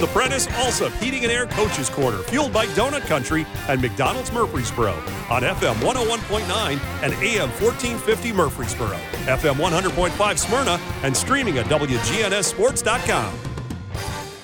The Prentice Allsup Heating and Air Coaches Corner, fueled by Donut Country and McDonald's Murfreesboro on FM 101.9 and AM 1450 Murfreesboro, FM 100.5 Smyrna, and streaming at WGNSSports.com.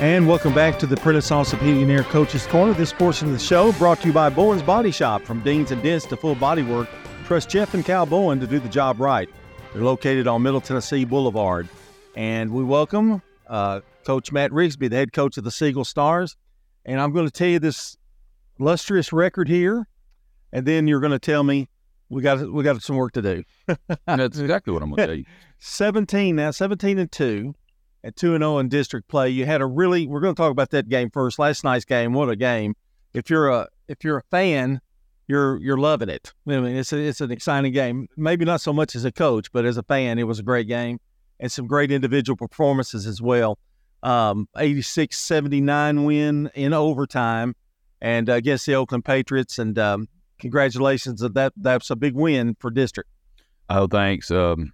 And welcome back to the Prentice Allsup Heating and Air Coaches Corner. This portion of the show brought to you by Bowen's Body Shop. From Deans and Dents to full body work, trust Jeff and Cal Bowen to do the job right. They're located on Middle Tennessee Boulevard. And we welcome uh, Coach Matt Rigsby, the head coach of the Siegel Stars. And I'm going to tell you this illustrious record here, and then you're going to tell me we got we got some work to do. That's exactly what I'm going to tell you. 17 now, 17 and 2 at 2 and 0 in district play. You had a really we're going to talk about that game first. Last night's game, what a game. If you're a if you're a fan, you're you're loving it. I mean, it's a, it's an exciting game. Maybe not so much as a coach, but as a fan, it was a great game and some great individual performances as well. Um, 86-79 win in overtime, and uh, against the Oakland Patriots. And um, congratulations! That that's a big win for district. Oh, thanks. Um,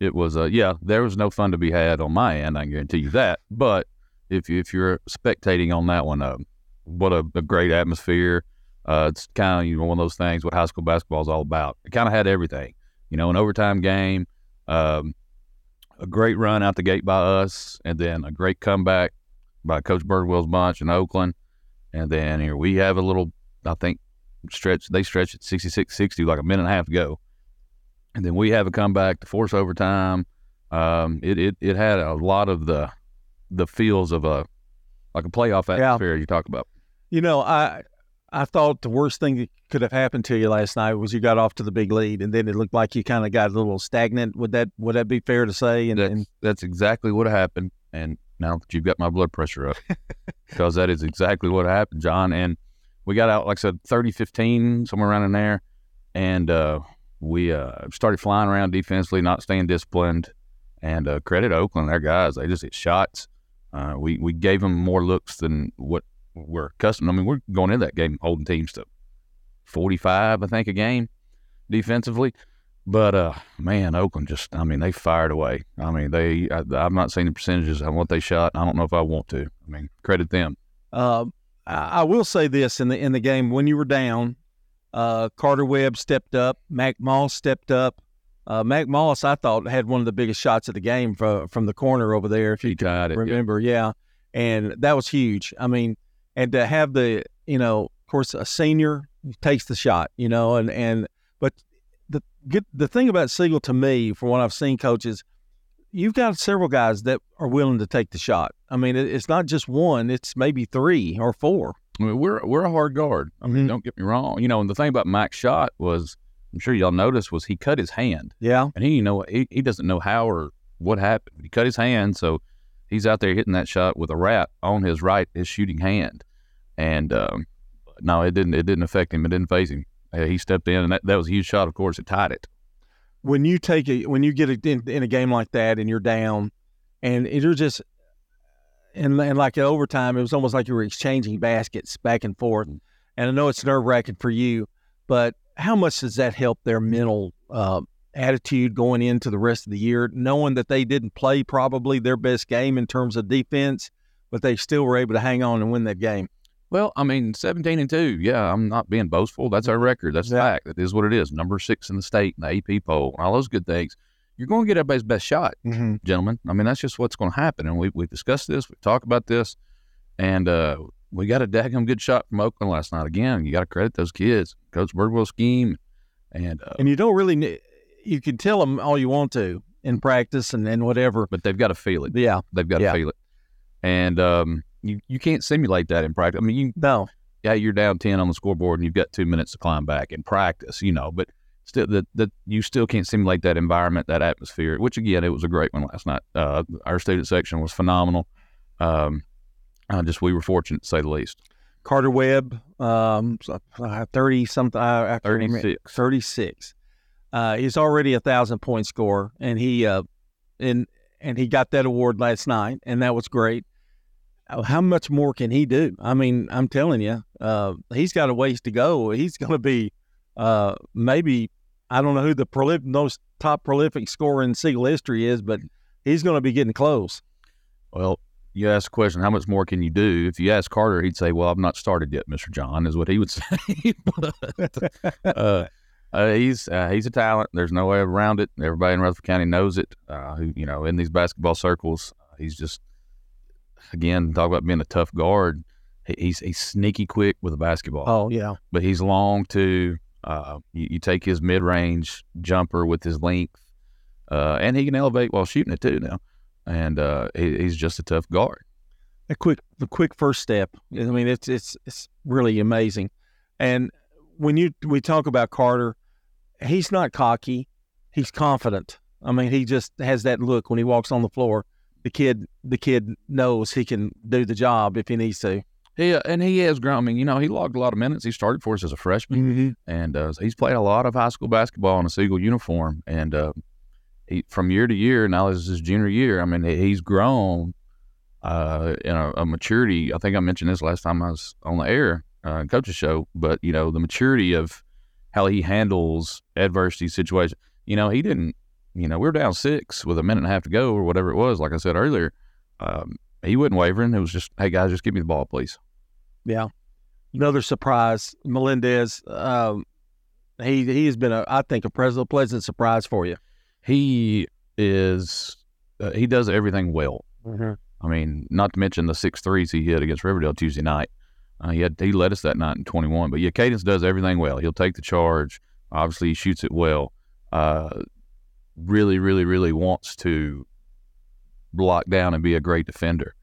it was, uh, yeah, there was no fun to be had on my end. I can guarantee you that. But if you, if you're spectating on that one, uh, what a, a great atmosphere. Uh, it's kind of you know one of those things what high school basketball is all about. It kind of had everything, you know, an overtime game, um, a great run out the gate by us, and then a great comeback by Coach Birdwell's bunch in Oakland, and then here we have a little, I think, stretch. They stretched at 66-60 like a minute and a half to go, and then we have a comeback to force overtime. Um, it, it it had a lot of the the feels of a like a playoff atmosphere yeah. you talk about. You know, I I thought the worst thing that could have happened to you last night was you got off to the big lead, and then it looked like you kind of got a little stagnant. Would that would that be fair to say? And that's, and, that's exactly what happened. And now that you've got my blood pressure up, because that is exactly what happened, John. And we got out, like I said, 30-15, somewhere around in there, and uh, we uh, started flying around defensively, not staying disciplined. And uh, credit Oakland, their guys, they just hit shots. Uh, we we gave them more looks than what we're accustomed. I mean, we're going into that game holding teams to 45, I think, a game defensively. But uh, man, Oakland just, I mean, they fired away. I mean, they, I, have not seen the percentages on what they shot. I don't know if I want to. I mean, credit them. Uh, I will say this in the in the game when you were down, uh, Carter Webb stepped up, Mac Moss stepped up. Uh, Mac Moss, I thought, had one of the biggest shots of the game from from the corner over there. If you got it, remember, yeah. yeah, and that was huge. I mean, and to have the you know of course a senior takes the shot you know and and but the get the thing about Siegel to me from what I've seen coaches you've got several guys that are willing to take the shot. I mean it's not just one it's maybe three or four. I mean, we're we're a hard guard. I mean mm-hmm. don't get me wrong. You know and the thing about Mike's shot was I'm sure y'all noticed was he cut his hand. Yeah. And he you know he, he doesn't know how or what happened he cut his hand so he's out there hitting that shot with a wrap on his right his shooting hand and um, no, it didn't. It didn't affect him. It didn't phase him. Uh, he stepped in, and that, that was a huge shot. Of course, it tied it. When you take it, when you get it in, in a game like that, and you're down, and you're just, and, and like overtime, it was almost like you were exchanging baskets back and forth. Mm. And I know it's nerve wracking for you, but how much does that help their mental uh, attitude going into the rest of the year, knowing that they didn't play probably their best game in terms of defense, but they still were able to hang on and win that game? Well, I mean, 17 and 2. Yeah, I'm not being boastful. That's our record. That's yeah. fact. That is what it is. Number six in the state, in the AP poll, all those good things. You're going to get everybody's best shot, mm-hmm. gentlemen. I mean, that's just what's going to happen. And we, we've discussed this, we've talked about this, and uh, we got a daggum good shot from Oakland last night. Again, you got to credit those kids. Coach Birdwell scheme. And, uh, and you don't really, you can tell them all you want to in practice and, and whatever. But they've got to feel it. Yeah. They've got to yeah. feel it. And, um, you, you can't simulate that in practice. I mean, you no, yeah, you're down ten on the scoreboard and you've got two minutes to climb back in practice, you know, but still that that you still can't simulate that environment, that atmosphere. Which again, it was a great one last night. Uh, our student section was phenomenal. Um, uh, just we were fortunate to say the least. Carter Webb, um, thirty something, uh, 36. 36. Uh, he's already a thousand point scorer, and he uh, and and he got that award last night, and that was great. Oh, how much more can he do? I mean, I'm telling you, uh, he's got a ways to go. He's going to be uh, maybe I don't know who the prolific, most top prolific scorer in Siegel history is, but he's going to be getting close. Well, you ask the question, how much more can you do? If you ask Carter, he'd say, "Well, I've not started yet, Mister John," is what he would say. but, uh, uh, he's uh, he's a talent. There's no way around it. Everybody in Rutherford County knows it. Uh, who you know in these basketball circles, he's just again talk about being a tough guard. He's he's sneaky quick with a basketball. Oh yeah, but he's long too. Uh, you, you, take his mid range jumper with his length, uh, and he can elevate while shooting it too now. And uh, he, he's just a tough guard. A quick, the quick first step. I mean, it's it's it's really amazing. And when you we talk about Carter, he's not cocky. He's confident. I mean, he just has that look when he walks on the floor. The kid, the kid knows he can do the job if he needs to. Yeah, and he has grown. I mean, you know, he logged a lot of minutes. He started for us as a freshman, mm-hmm. and uh, he's played a lot of high school basketball in a Siegel uniform. And uh, he, from year to year, now this is his junior year. I mean, he's grown uh, in a, a, maturity. I think I mentioned this last time I was on the air, uh, coach's show. But you know, the maturity of how he handles adversity situations. You know, he didn't. You know, we were down six with a minute and a half to go, or whatever it was. Like I said earlier, um, he wasn't wavering. It was just, hey guys, just give me the ball, please. Yeah. Another surprise, Melendez. Um, he he has been a I think a pleasant pleasant surprise for you. He is uh, he does everything well. Mm-hmm. I mean, not to mention the six threes he hit against Riverdale Tuesday night. Uh, he had he led us that night in 21. But yeah, Cadence does everything well. He'll take the charge. Obviously, he shoots it well. Uh, really, really, really wants to block down and be a great defender.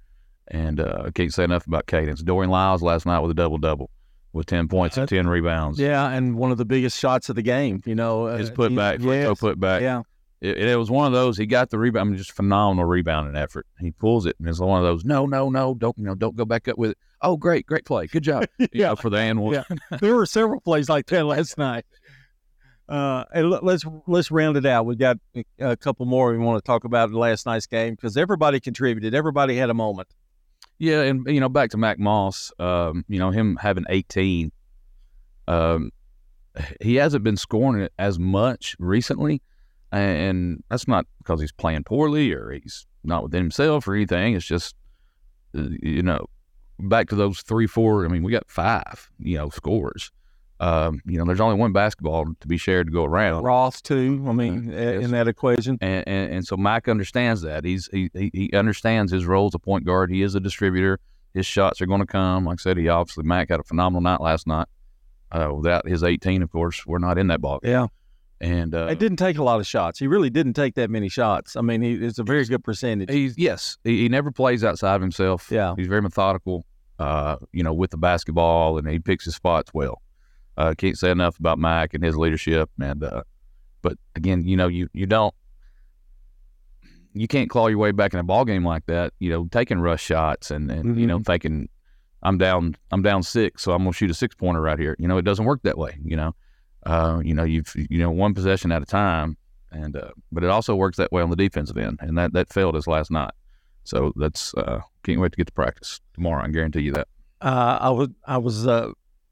And uh, I can't say enough about Cadence. Dorian Lyles last night with a double double with 10 points and 10 rebounds. Yeah, and one of the biggest shots of the game, you know. Uh, His put back, yes, put back. Yeah. It, it, was one of those. He got the rebound, I mean, just phenomenal rebounding effort. He pulls it, and it's one of those. No, no, no, don't you know? Don't go back up with it. Oh, great, great play, good job. yeah, know, for the animal. Yeah. there were several plays like that last night. Uh, and let's let's round it out. We got a couple more we want to talk about in last night's game because everybody contributed. Everybody had a moment. Yeah, and you know, back to Mac Moss, um, you know, him having 18, um, he hasn't been scoring it as much recently, and that's not because he's playing poorly or he's not within himself or anything. It's just, uh, you know, back to those three, four. I mean, we got five, you know, scores. Um, you know, there's only one basketball to be shared to go around. Ross too. I mean, yes. in that equation, and, and, and so Mike understands that. He's he he understands his role as a point guard. He is a distributor. His shots are going to come. Like I said, he obviously Mac had a phenomenal night last night. Uh, without his 18, of course, we're not in that ball. Yeah. And uh, it didn't take a lot of shots. He really didn't take that many shots. I mean, he, it's a very good percentage. He's yes, he, he never plays outside of himself. Yeah, he's very methodical. Uh, you know, with the basketball, and he picks his spots well. Uh, can't say enough about Mike and his leadership. And uh, but again, you know, you you don't you can't claw your way back in a ball game like that. You know, taking rush shots and and mm-hmm. you know mm-hmm. thinking I'm down I'm down six, so I'm gonna shoot a six pointer right here. You know, it doesn't work that way. You know, uh, you know you've you know one possession at a time, and uh, but it also works that way on the defensive end, and that that failed us last night. So that's uh, can't wait to get to practice tomorrow. I guarantee you that. Uh, I was I was uh,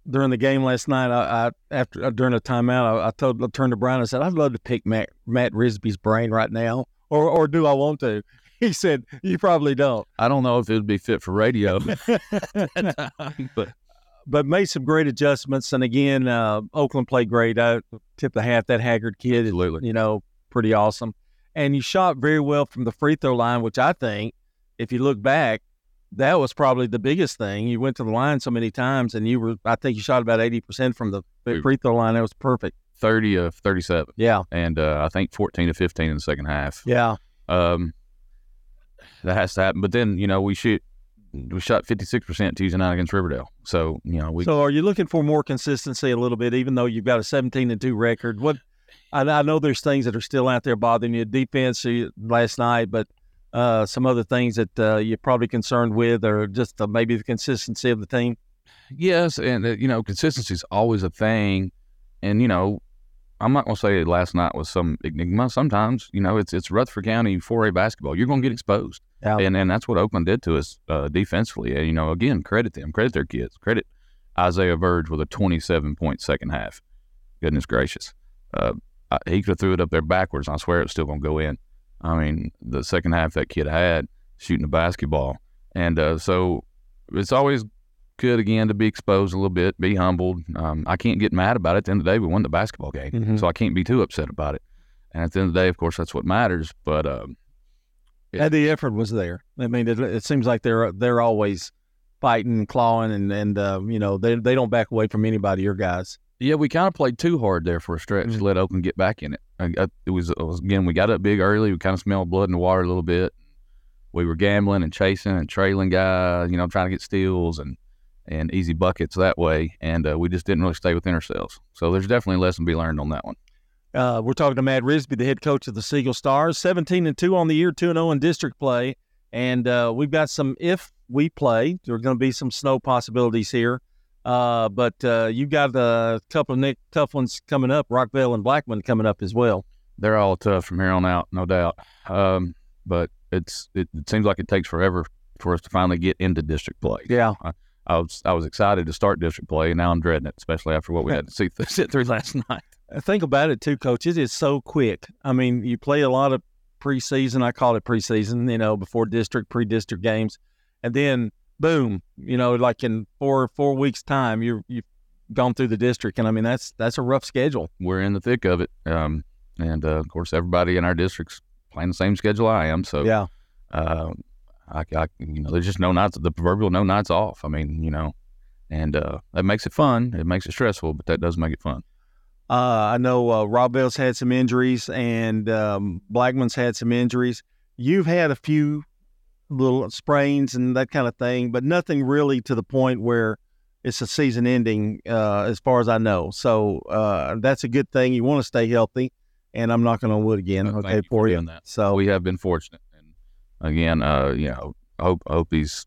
during the game last night, I, I after uh, during a timeout, I, I told I turned to Brian and said, "I'd love to pick Matt Matt Rigsby's brain right now, or or do I want to?" He said, "You probably don't." I don't know if it would be fit for radio, but but made some great adjustments. And again, uh, Oakland played great. I tipped the hat that Haggard kid. Absolutely, you know, pretty awesome. And you shot very well from the free throw line, which I think, if you look back, that was probably the biggest thing. You went to the line so many times, and you were, I think you shot about 80% from the free throw line. That was perfect. 30 of 37. Yeah. And uh, I think 14 to 15 in the second half. Yeah. Um, that has to happen. But then, you know, we shoot, we shot 56% Tuesday night against Riverdale. So, you know, we. So are you looking for more consistency a little bit, even though you've got a 17 and 2 record? What, I, I know there's things that are still out there bothering you. Defense last night, but uh, some other things that uh, you're probably concerned with, or just uh, maybe the consistency of the team? Yes, and uh, you know, consistency is always a thing, and you know, I'm not going to say last night was some enigma. Sometimes, you know, it's it's Rutherford County 4A basketball. You're going to get exposed, yeah. and and that's what Oakland did to us uh, defensively. And you know, again, credit them, credit their kids, credit Isaiah Verge with a 27 point second half. Goodness gracious, uh, he could have threw it up there backwards. I swear it's still going to go in. I mean, the second half that kid had shooting the basketball, and uh, so it's always good again to be exposed a little bit, be humbled. Um, I can't get mad about it. At the end of the day, we won the basketball game, Mhm. so I can't be too upset about it. And at the end of the day, of course, that's what matters. But um, And the effort was there. I mean, it, it seems like they're they're always fighting, and clawing, and and uh, you know they they don't back away from anybody. Your guys. yeah, we kind of played too hard there for a stretch Mhm. let Oakland get back in it. I, it, was, it was again, we got up big early. We kind of smelled blood in the water a little bit. We were gambling and chasing and trailing guys, you know, trying to get steals and and easy buckets that way. And uh, we just didn't really stay within ourselves. So there's definitely a lesson to be learned on that one. Uh, we're talking to Matt Rigsby, the head coach of the Siegel Stars, 17 and 2 on the year, 2 and 0 in district play. And uh, we've got some, if we play, there are going to be some snow possibilities here. Uh, but uh, you've got a couple of nick, tough ones coming up, Rockvale and Blackman coming up as well. They're all tough from here on out, no doubt. Um, but it's it, it seems like it takes forever for us to finally get into district play. Yeah. I was I was excited to start district play, and now I'm dreading it, especially after what we had to see sit through last night. Think about it too, coach. It is so quick. I mean, you play a lot of preseason. I call it preseason, you know, before district, pre-district games, and then boom, you know, like in four four weeks time, you you've gone through the district, and I mean that's that's a rough schedule. We're in the thick of it, um, and uh, of course, everybody in our district's playing the same schedule I am. So Yeah, uh, I, I, you know, there's just no nights, the proverbial no nights off. I mean, you know, and uh, that makes it fun. It makes it stressful, but that does make it fun. uh, I know uh, Rob Bell's had some injuries, and um, Blackman's had some injuries. You've had a few little sprains and that kind of thing, but nothing really to the point where it's a season ending, uh, as far as I know. So uh, that's a good thing. You want to stay healthy, and I'm knocking on wood again. Okay, you for you. that. So we have been fortunate, and again, uh, you know, I hope I hope these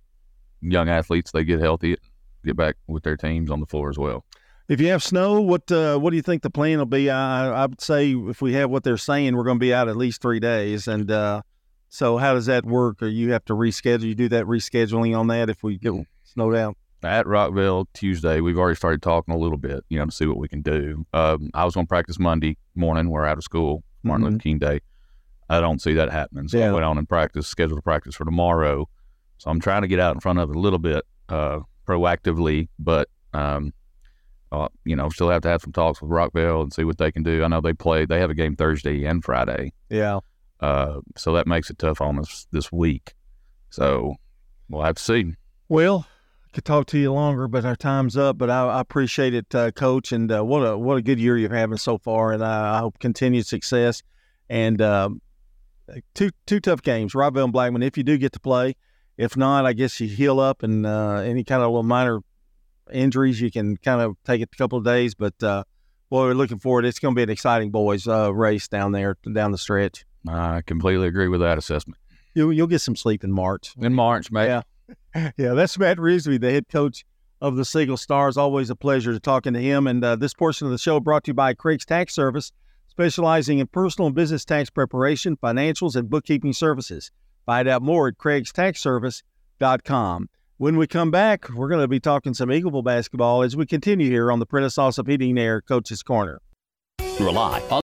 young athletes they get healthy, get back with their teams on the floor as well. if you have snow, what uh, what do you think the plan will be? I, I would say if we have what they're saying, we're going to be out at least three days. And uh, so, how does that work? Or you have to reschedule? You do that rescheduling on that if we get snowed out? at Rockvale Tuesday. We've already started talking a little bit, you know, to see what we can do. Um, I was going to practice Monday morning. We're out of school, Martin Mhm. Luther King Day. I don't see that happening, so Yeah. I went on and practice, scheduled a practice for tomorrow. So I'm trying to get out in front of it a little bit uh, proactively, but um, uh, you know, still have to have some talks with Rockvale and see what they can do. I know they play; they have a game Thursday and Friday, Yeah. Uh, so that makes it tough on us this week. So we'll have to see. Well, I could talk to you longer, but our time's up. But I, I appreciate it, uh, Coach, and uh, what a what a good year you're having so far, and I, I hope continued success. And um, two two tough games, Rockvale and Blackman. If you do get to play, if not, I guess you heal up and uh, any kind of little minor injuries, you can kind of take it a couple of days. But uh, boy, we're looking forward. It's going to be an exciting boys uh, race down there down the stretch. I completely agree with that assessment. You'll you'll get some sleep in March. In March, mate. Yeah. Yeah, that's Matt Rigsby, the head coach of the Siegel Stars. Always a pleasure to talking to him. And uh, this portion of the show brought to you by Craig's Tax Service, specializing in personal and business tax preparation, financials, and bookkeeping services. Find out more at craigstaxservice.com. When we come back, we're going to be talking some Eagleville basketball as we continue here on the Prentice Allsup Heating Air Coach's Corner. Rely on